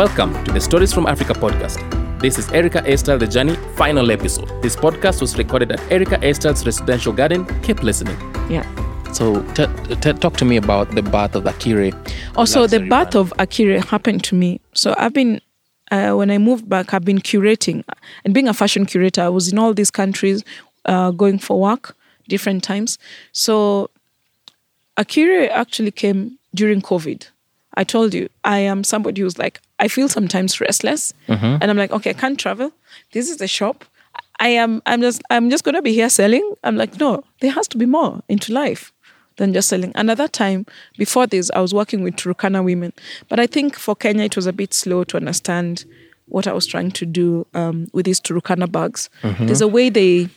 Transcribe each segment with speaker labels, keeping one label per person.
Speaker 1: Welcome to the Stories from Africa podcast. This is Erica Estelle The Journey final episode. This podcast was recorded at Erica Estelle's residential garden. Keep listening.
Speaker 2: Yeah.
Speaker 1: So, t- t- talk to me about the birth of Akire.
Speaker 2: Also, the birth of Akire happened to me. So I've been, uh, when I moved back, I've been curating and being a fashion curator. I was in all these countries uh, going for work different times. So Akire actually came during COVID. I told you, I am somebody who's like, I feel sometimes restless, and I'm like, okay, I can't travel. This is the shop. I am. I'm just. I'm just gonna be here selling. I'm like, no, there has to be more into life than just selling. And at that time, before this, I was working with Turkana women, but I think for Kenya it was a bit slow to understand what I was trying to do um, with these Turkana bags. There's a way they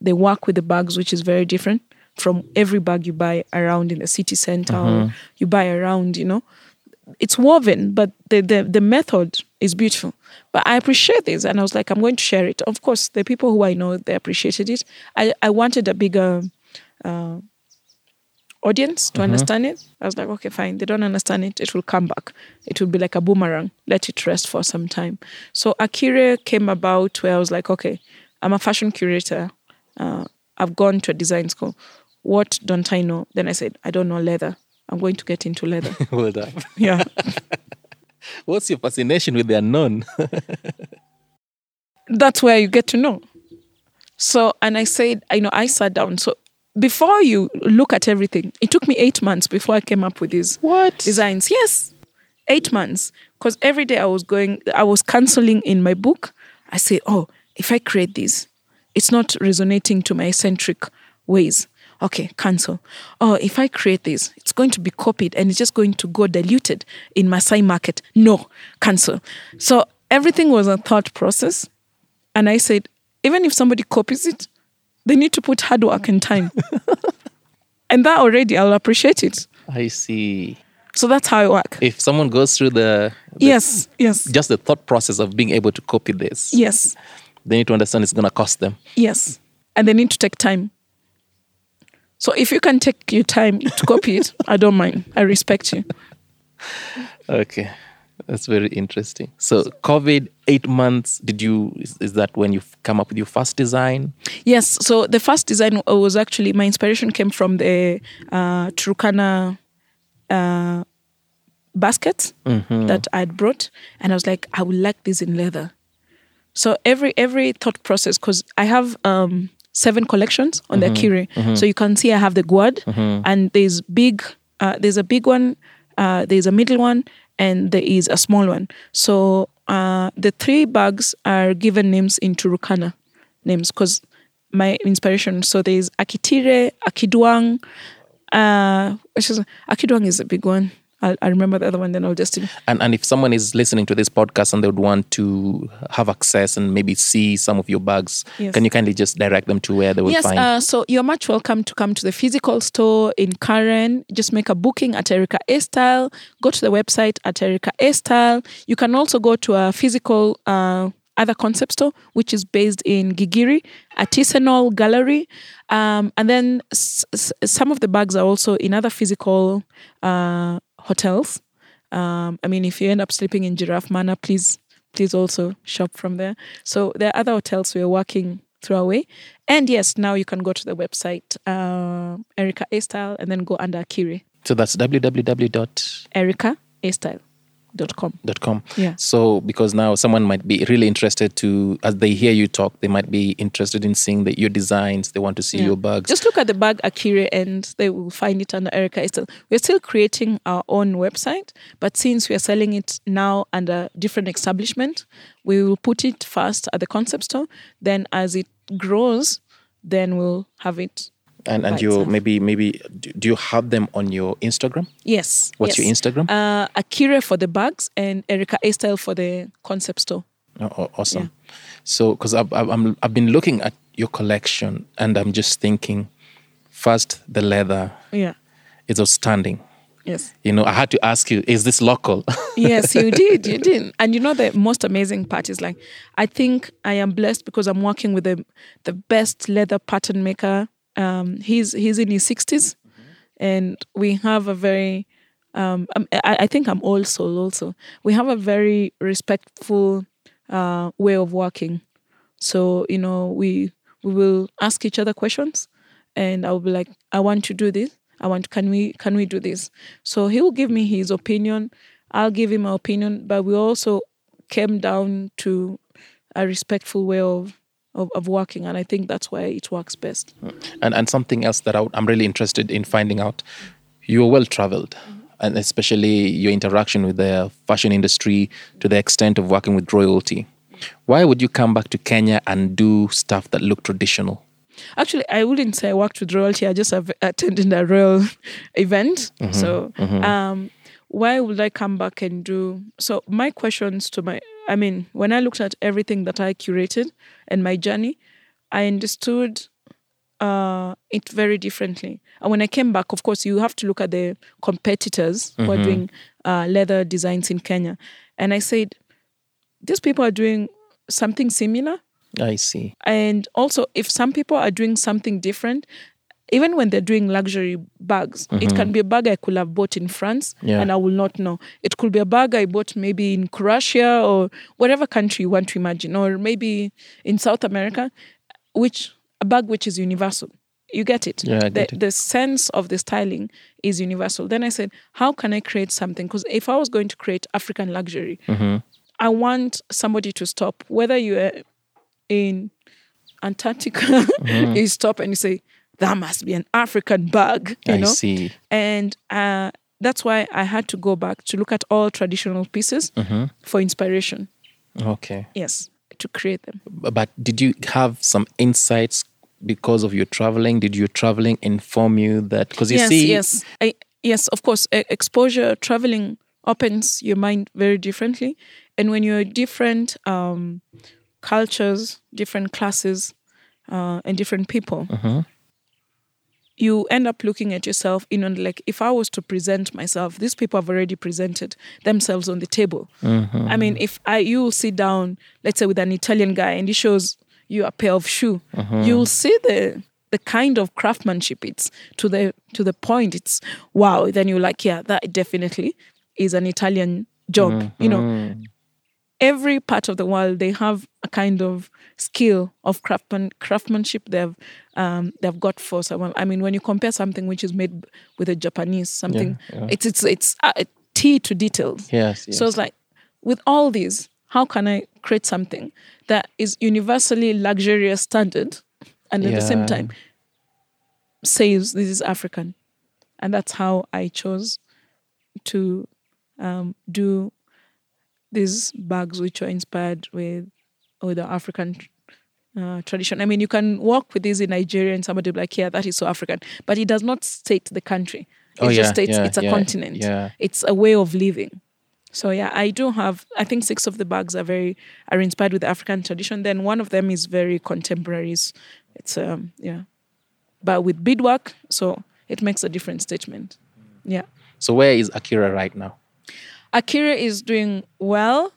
Speaker 2: they work with the bags, which is very different from every bag you buy around in the city center or you buy around, you know. It's woven, but the, the the method is beautiful. But I appreciate this, and I was like, I'm going to share it. Of course, the people who I know they appreciated it. I I wanted a bigger uh, audience to understand it. I was like, okay, fine. They don't understand it. It will come back. It will be like a boomerang. Let it rest for some time. So akira came about where I was like, okay, I'm a fashion curator. Uh, I've gone to a design school. What don't I know? Then I said, I don't know leather. I'm going to get into leather.
Speaker 1: well done.
Speaker 2: yeah.
Speaker 1: What's your fascination with the unknown?
Speaker 2: That's where you get to know. So, and I said, I know, I sat down. So, before you look at everything, it took me eight months before I came up with these
Speaker 1: what?
Speaker 2: designs. Yes, eight months. Because every day I was going, I was canceling in my book. I say, oh, if I create this, it's not resonating to my eccentric ways. Okay, cancel. Oh, if I create this, it's going to be copied and it's just going to go diluted in Masai market. No, cancel. So everything was a thought process. And I said, even if somebody copies it, they need to put hard work and time. and that already, I'll appreciate it.
Speaker 1: I see.
Speaker 2: So that's how I work.
Speaker 1: If someone goes through the, the-
Speaker 2: Yes, yes,
Speaker 1: just the thought process of being able to copy this,
Speaker 2: yes,
Speaker 1: they need to understand it's going to cost them.
Speaker 2: yes. And they need to take time. So if you can take your time to copy it, I don't mind. I respect you.
Speaker 1: Okay, that's very interesting. So, COVID, eight months. Did you? Is, is that when you come up with your first design?
Speaker 2: Yes. So the first design was actually my inspiration came from the uh, Turkana uh, basket that I'd brought, and I was like, I would like this in leather. So every every thought process, because I have um, seven collections on the Akire, so you can see I have the Guad, and there's big, uh, there's a big one, uh, there's a middle one, and there is a small one. So uh, the three bags are given names in Turkana names because my inspiration. So there's Akitire, Akiduang, uh, which is Akiduang is a big one. I'll, I remember the other one, then I'll just.
Speaker 1: And and if someone is listening to this podcast and they would want to have access and maybe see some of your bags,
Speaker 2: Yes.
Speaker 1: can you kindly just direct them to where they will
Speaker 2: Yes,
Speaker 1: find?
Speaker 2: uh, so you're much welcome to come to the physical store in Karen. Just make a booking at Erica Estelle. Go to the website at Erica Estelle. You can also go to a physical uh, other concept store, which is based in Gigiri, Artisanal Gallery. Um, and then s- s- some of the bags are also in other physical uh, hotels. Um, I mean, if you end up sleeping in Giraffe Manor, please, please also shop from there. So there are other hotels we are working through our way. And yes, now you can go to the website, uh, Erica Estelle, and then go under Akiri,
Speaker 1: so that's www.com.
Speaker 2: Erica A Style.com. Yeah.
Speaker 1: So because now someone might be really interested to, as they hear you talk, they might be interested in seeing the, your designs. They want to see
Speaker 2: Yeah.
Speaker 1: your bags.
Speaker 2: Just look at the bag Akiri and they will find it under Erica Estelle. We're still creating our own website, but since we are selling it now under different establishment, we will put it first at the concept store. Then as it grows, then we'll have it.
Speaker 1: And and you maybe maybe do you have them on your Instagram?
Speaker 2: Yes.
Speaker 1: What's
Speaker 2: yes.
Speaker 1: your Instagram?
Speaker 2: Uh, Akira for the bags and Erica Estelle for the concept store.
Speaker 1: Oh, awesome. So, because I've, I've, I'm, I've been looking at your collection and I'm just thinking, first, the leather
Speaker 2: Yeah.
Speaker 1: It's outstanding.
Speaker 2: Yes.
Speaker 1: You know, I had to ask you, is this local?
Speaker 2: Yes, you did. You did. And you know the most amazing part is like I think I am blessed because I'm working with the the best leather pattern maker. Um, he's he's in his 60s and we have a very um, um, I, I think I'm old soul also. We have a very respectful uh, way of working. So you know, we we will ask each other questions, and I'll be like, I want to do this. I want. Can we can we do this? So he will give me his opinion. I'll give him my opinion, but we also came down to a respectful way of of, of working and i think that's why it works best mm.
Speaker 1: And and something else that I, am really interested in finding out. You're well traveled, mm-hmm. and especially your interaction with the fashion industry to the extent of working with royalty. Why would you come back to Kenya and do stuff that look traditional?
Speaker 2: Actually, I wouldn't say I worked with royalty. I just have attended a royal event. Mm-hmm. So, mm-hmm. um, why would I come back and do? So, my questions to my, I mean, when I looked at everything that I curated and my journey, I understood uh, it very differently. And when I came back, of course, you have to look at the competitors who are doing uh, leather designs in Kenya. And I said, these people are doing something similar.
Speaker 1: I see.
Speaker 2: And also, if some people are doing something different, even when they're doing luxury bags, it can be a bag I could have bought in France
Speaker 1: Yeah.
Speaker 2: and I will not know. It could be a bag I bought maybe in Croatia or whatever country you want to imagine, or maybe in South America, which a bag which is universal. You get it?
Speaker 1: Yeah, I
Speaker 2: the,
Speaker 1: get it.
Speaker 2: the sense of the styling is universal. Then I said, how can I create something? Because if I was going to create African luxury,
Speaker 1: Mm-hmm.
Speaker 2: I want somebody to stop, whether you're in Antarctica, you stop and you say, that must be an African bug, you
Speaker 1: I
Speaker 2: know?
Speaker 1: see.
Speaker 2: And uh, that's why I had to go back to look at all traditional pieces
Speaker 1: Mm-hmm.
Speaker 2: for inspiration.
Speaker 1: Okay.
Speaker 2: Yes, to create them.
Speaker 1: But did you have some insights because of your traveling? Did your traveling inform you that? Because you
Speaker 2: yes,
Speaker 1: see,
Speaker 2: yes, I, yes. Of course, exposure, traveling opens your mind very differently, and when you're different um, cultures, different classes, uh, and different people, you end up looking at yourself. You know, like if I was to present myself, these people have already presented themselves on the table. I mean, if I you sit down, let's say with an Italian guy, and he shows you a pair of shoe, uh-huh. you'll see the the kind of craftsmanship it's to the to the point it's wow then you're like yeah that definitely is an italian job you know mm-hmm. Every part of the world they have a kind of skill of craftsman craftsmanship they've um, they've got for someone i mean when you compare something which is made with a japanese something
Speaker 1: yeah.
Speaker 2: it's it's it's uh, tea to details
Speaker 1: yes, yes.
Speaker 2: so it's like, with all these, how can I create something that is universally luxurious standard and at the same time says this is African? And that's how I chose to um, do these bags which are inspired with with the African uh, tradition. I mean, you can walk with these in Nigeria and somebody will be like, yeah, that is so African. But it does not state the country. It
Speaker 1: Oh,
Speaker 2: just
Speaker 1: yeah,
Speaker 2: states
Speaker 1: yeah,
Speaker 2: it's a
Speaker 1: yeah,
Speaker 2: continent.
Speaker 1: yeah.
Speaker 2: It's a way of living. So yeah, I do have. I think six of the bags are very are inspired with the African tradition. Then one of them is very contemporary. It's, it's um yeah, but with beadwork, so it makes a different statement. Yeah,
Speaker 1: so where is Akira right now?
Speaker 2: Akira is doing well.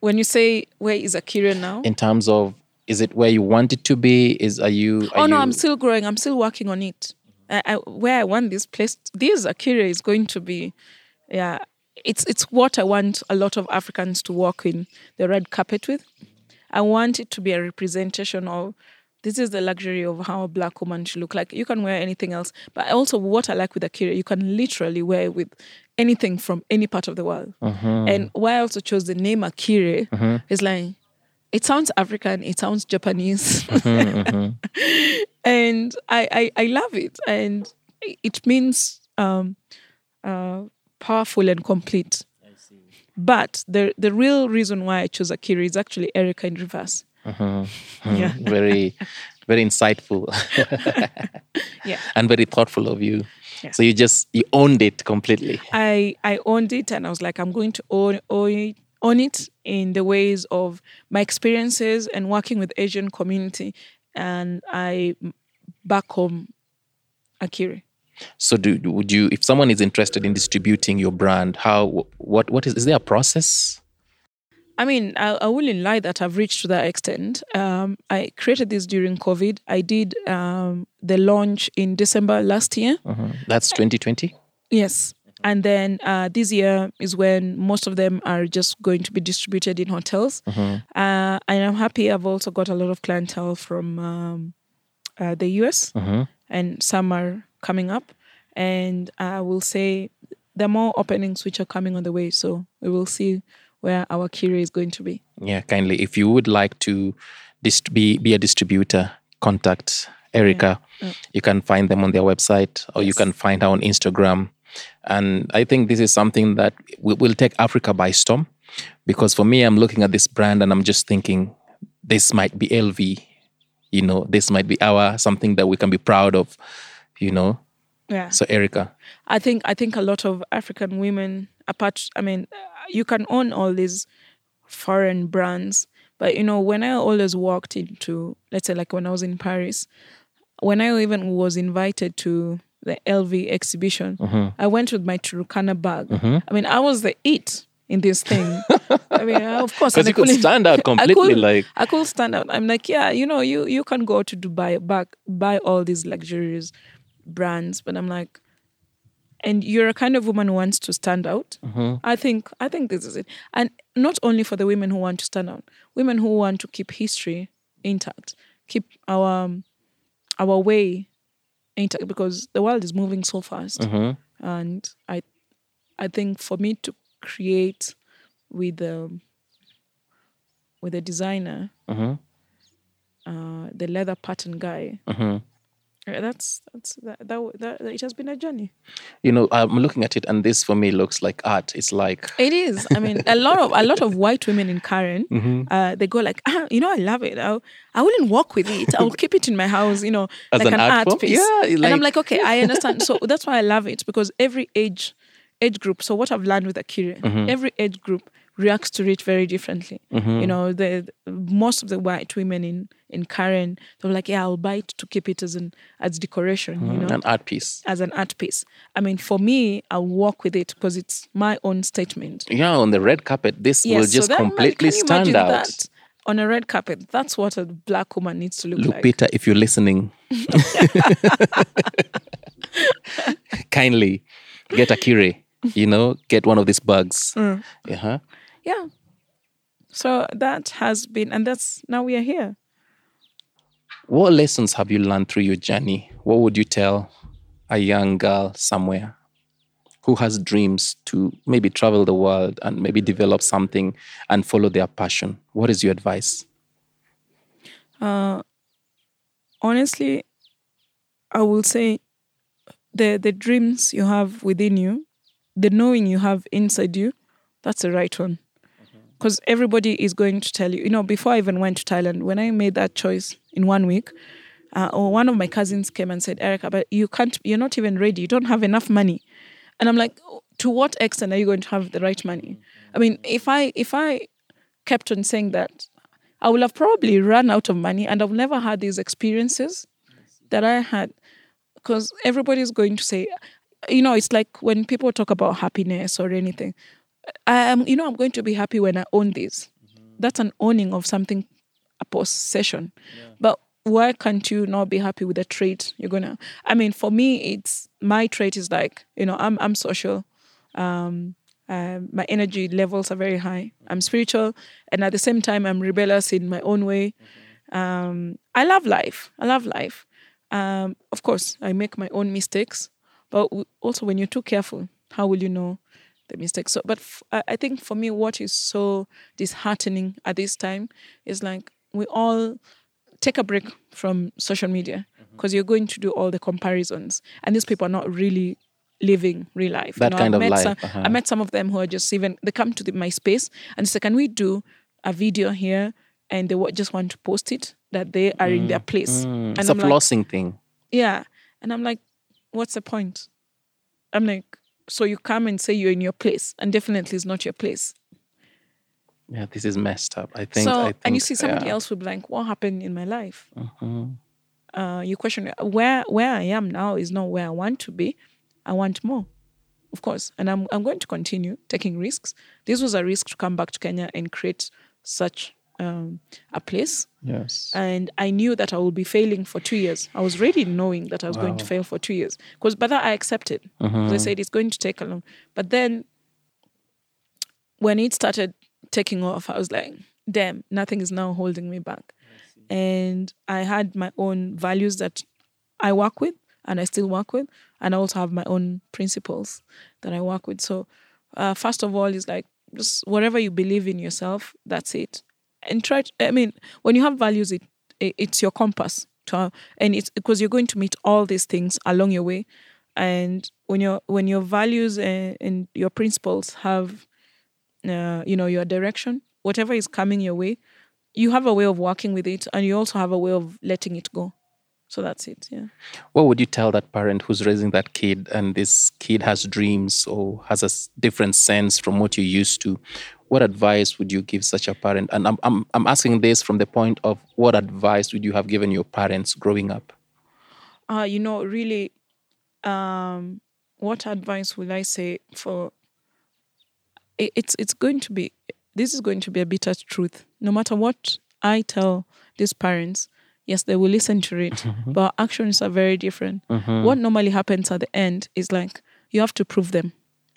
Speaker 2: When you say where is Akira now?
Speaker 1: In terms of, is it where you want it to be? Is are you? Are
Speaker 2: oh no,
Speaker 1: you-
Speaker 2: I'm still growing. I'm still working on it. I, I, where I want this place, this Akira is going to be, yeah, it's it's what I want a lot of Africans to walk in the red carpet with. I want it to be a representation of this is the luxury of how a black woman should look like. You can wear anything else, but also what I like with Akira, you can literally wear it with anything from any part of the world. Mm-hmm. And why I also chose the name Akira mm-hmm. is like it sounds African, it sounds Japanese. Mm-hmm, and I, I I love it, and it means um, uh, powerful and complete. But the the real reason why I chose Akira is actually Erica in reverse. Yeah,
Speaker 1: very, very insightful
Speaker 2: yeah.
Speaker 1: and very thoughtful of you.
Speaker 2: Yeah.
Speaker 1: So you just you owned it completely.
Speaker 2: I I owned it, and I was like, I'm going to own own it, own it in the ways of my experiences and working with Asian community, and I back home Akira.
Speaker 1: So do would you if someone is interested in distributing your brand, how what what is is there a process?
Speaker 2: I mean, I, I wouldn't lie that I've reached to that extent. Um, I created this during COVID. I did um, the launch in December last year.
Speaker 1: Uh-huh. That's 2020.
Speaker 2: Yes. And then uh, this year is when most of them are just going to be distributed in hotels. Uh, and I'm happy. I've also got a lot of clientele from um, uh, the US, and some are coming up. And I will say there are more openings which are coming on the way. So we will see where our Kiri is going to be.
Speaker 1: Yeah, kindly. If you would like to dist- be, be a distributor, contact Erica. You can find them on their website or you can find her on Instagram. And I think this is something that will take Africa by storm because for me, I'm looking at this brand and I'm just thinking, this might be LV, you know, this might be our something that we can be proud of, you know.
Speaker 2: Yeah.
Speaker 1: So, Erica,
Speaker 2: I think I think a lot of African women, apart, I mean, you can own all these foreign brands, but you know, when I always walked into, let's say, like when I was in Paris, when I even was invited to the LV exhibition, mm-hmm. I went with my Turkana bag. Mm-hmm. I mean, I was the it in this thing. I mean, of course,
Speaker 1: because you could stand out
Speaker 2: I
Speaker 1: completely
Speaker 2: could,
Speaker 1: like,
Speaker 2: I could stand out. I'm like, yeah, you know, you you can go to Dubai, back buy all these luxurious brands, but I'm like, and you're a kind of woman who wants to stand out. I think I think this is it, and not only for the women who want to stand out, women who want to keep history intact, keep our um, our way intact, because the world is moving so fast, and I I think for me to create with um, with a designer, uh, the leather pattern guy. That's that's that, that, that it has been a journey.
Speaker 1: you know, I'm looking at it and this for me looks like art. It's like,
Speaker 2: It is. I mean, a lot of a lot of white women in Karen, uh, they go like, ah, you know, I love it. I I wouldn't walk with it. I'll keep it in my house. You know,
Speaker 1: As
Speaker 2: like
Speaker 1: an art form?
Speaker 2: piece.
Speaker 1: Yeah,
Speaker 2: and I'm
Speaker 1: like-
Speaker 2: like, okay, I understand. so that's why I love it because every age age group. So what I've learned with Akira, every age group reacts to it very differently. You know, the most of the white women in in Karen, they're like, yeah, I'll buy it to keep it as an as decoration. You know,
Speaker 1: an art piece.
Speaker 2: as an art piece. I mean, for me, I'll walk with it because it's my own statement.
Speaker 1: Yeah, on the red carpet, this will
Speaker 2: Yes, so
Speaker 1: just
Speaker 2: that-
Speaker 1: completely
Speaker 2: can you
Speaker 1: stand out.
Speaker 2: That on a red carpet, that's what a black woman needs to look like.
Speaker 1: Lupita, if you're listening, kindly get a kire, you know, get one of these bugs.
Speaker 2: Mm.
Speaker 1: Uh-huh.
Speaker 2: Yeah. So that has been, and that's now we are here.
Speaker 1: What lessons have you learned through your journey? What would you tell a young girl somewhere who has dreams to maybe travel the world and maybe develop something and follow their passion? What is your advice?
Speaker 2: Uh, honestly, I will say the the dreams you have within you, the knowing you have inside you, that's the right one. Because everybody is going to tell you. You know, before I even went to Thailand, when I made that choice in one week, uh, one of my cousins came and said, Erica, but you can't, you're not even ready. You don't have enough money. And I'm like, to what extent are you going to have the right money? I mean, if I if I kept on saying that, I would have probably run out of money and I've never had these experiences that I had. Because everybody's going to say, you know, it's like when people talk about happiness or anything. I am, you know, I'm going to be happy when I own this. That's an owning of something, a possession. But why can't you not be happy with a trait you're gonna? I mean, for me, it's my trait is like, you know, I'm I'm social. Um, um, my energy levels are very high. I'm spiritual, and at the same time, I'm rebellious in my own way. Um, I love life. I love life. Um, of course, I make my own mistakes, but also when you're too careful, how will you know the mistakes? So, but f- I I think for me, what is so disheartening at this time is like we all take a break from social media mm-hmm. because you're going to do all the comparisons, and these people are not really living real life.
Speaker 1: That
Speaker 2: I
Speaker 1: kind of
Speaker 2: met
Speaker 1: life,
Speaker 2: Some,
Speaker 1: uh-huh.
Speaker 2: I met some of them who are just even they come to the, my space and say, "Can we do a video here?" And they just want to post it that they are in their mm, place. Mm. And
Speaker 1: It's a
Speaker 2: I'm like,
Speaker 1: flossing thing.
Speaker 2: yeah. And I'm like, what's the point? I'm like, so you come and say you're in your place, and definitely it's not your place.
Speaker 1: Yeah, this is messed up. I think.
Speaker 2: so,
Speaker 1: I think
Speaker 2: and you see somebody
Speaker 1: yeah.
Speaker 2: else will be like, what happened in my life? Uh, you question where where I am now is not where I want to be. I want more, of course, and I'm I'm going to continue taking risks. This was a risk to come back to Kenya and create such um, a place
Speaker 1: Yes.
Speaker 2: and I knew that I would be failing for two years. I was ready knowing that I was going to fail for two years. Because but that I accepted. 'Cause I said it's going to take a long. But then when it started taking off, I was like, damn, nothing is now holding me back. And I had my own values that I work with and I still work with. And I also have my own principles that I work with. So uh, first of all is like just whatever you believe in yourself, that's it. And try to, I mean, when you have values, it, it it's your compass to, and it's because you're going to meet all these things along your way. And when your when your values and, and your principles have uh, you know your direction whatever is coming your way you have a way of working with it and you also have a way of letting it go so that's it yeah
Speaker 1: What would you tell that parent who's raising that kid and this kid has dreams or has a different sense from what you used to? What advice would you give such a parent? And I'm, I'm, I'm asking this from the point of what advice would you have given your parents growing up?
Speaker 2: uh, you know really um, what advice would i say for it, it's it's going to be this is going to be a bitter truth. No matter what i tell these parents yes they will listen to it but actions are very different. What normally happens at the end is like you have to prove them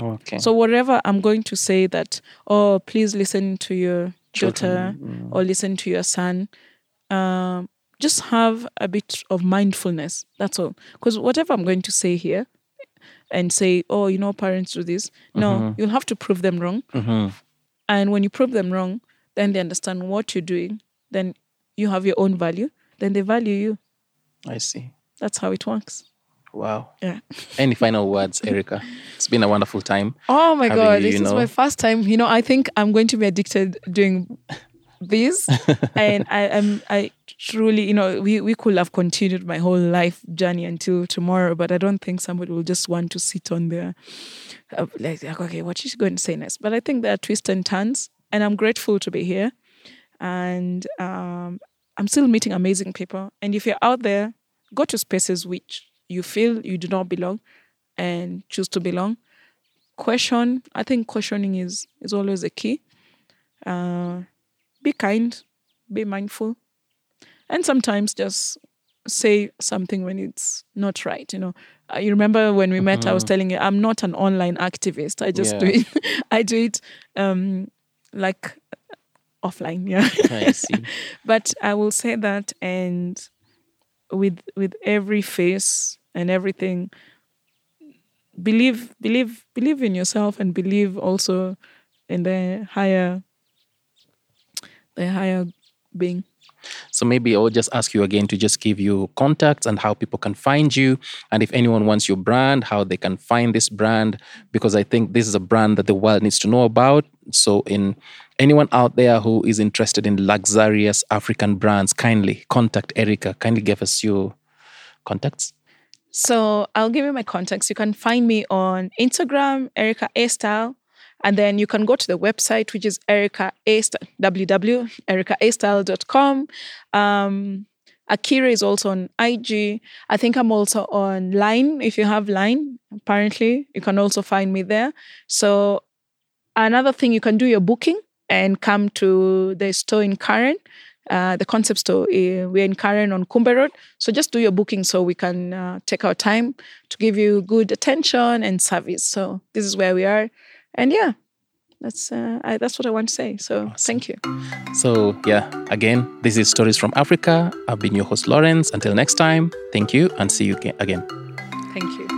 Speaker 1: Okay.
Speaker 2: So whatever I'm going to say that, oh, please listen to your daughter mm. or listen to your son, um, just have a bit of mindfulness. That's all. Because whatever I'm going to say here and say, oh, you know, parents do this, no, mm-hmm. you'll have to prove them wrong. Mm-hmm. And when you prove them wrong, then they understand what you're doing. Then you have your own value. Then they value you.
Speaker 1: I see.
Speaker 2: That's how it works.
Speaker 1: Wow.
Speaker 2: Yeah.
Speaker 1: Any final words, Erica? It's been a wonderful time.
Speaker 2: Oh my god,
Speaker 1: you,
Speaker 2: this
Speaker 1: you
Speaker 2: is
Speaker 1: know.
Speaker 2: my first time. You know, I think I'm going to be addicted doing this, and I am. I truly, you know, we we could have continued my whole life journey until tomorrow, but I don't think somebody will just want to sit on there, uh, like, like, okay, what is she going to say next? But I think there are twists and turns, and I'm grateful to be here, and um, I'm still meeting amazing people. And if you're out there, go to spaces which you feel you do not belong, and choose to belong. Question i think questioning is is always a key. Uh be kind be mindful and sometimes just say something when it's not right you know. Uh, you remember when we met i was telling you i'm not an online activist. I just do it. I do it um like offline yeah.
Speaker 1: I see.
Speaker 2: but I will say that and with with every face and everything believe believe believe in yourself and believe also in the higher the higher being
Speaker 1: So maybe I'll just ask you again to just give you contacts and how people can find you. And if anyone wants your brand, how they can find this brand, because I think this is a brand that the world needs to know about. So, in anyone out there who is interested in luxurious African brands, kindly contact Erica. Kindly give us your contacts.
Speaker 2: So I'll give you my contacts. You can find me on Instagram, Erica Estelle. And then you can go to the website, which is Erica Estelle. Um, Akira is also on IG. I think I'm also on Line. If you have Line, apparently, you can also find me there. So another thing, you can do your booking and come to the store in Karen. Uh, the concept store, uh, we're in Karen on Kumbe Road. So just do your booking so we can uh, take our time to give you good attention and service. So this is where we are. And yeah, that's uh, I, that's what I want to say. So thank you.
Speaker 1: So, yeah, again, this is Stories from Africa. I've been your host, Lawrence. Until next time, thank you and see you again.
Speaker 2: Thank you.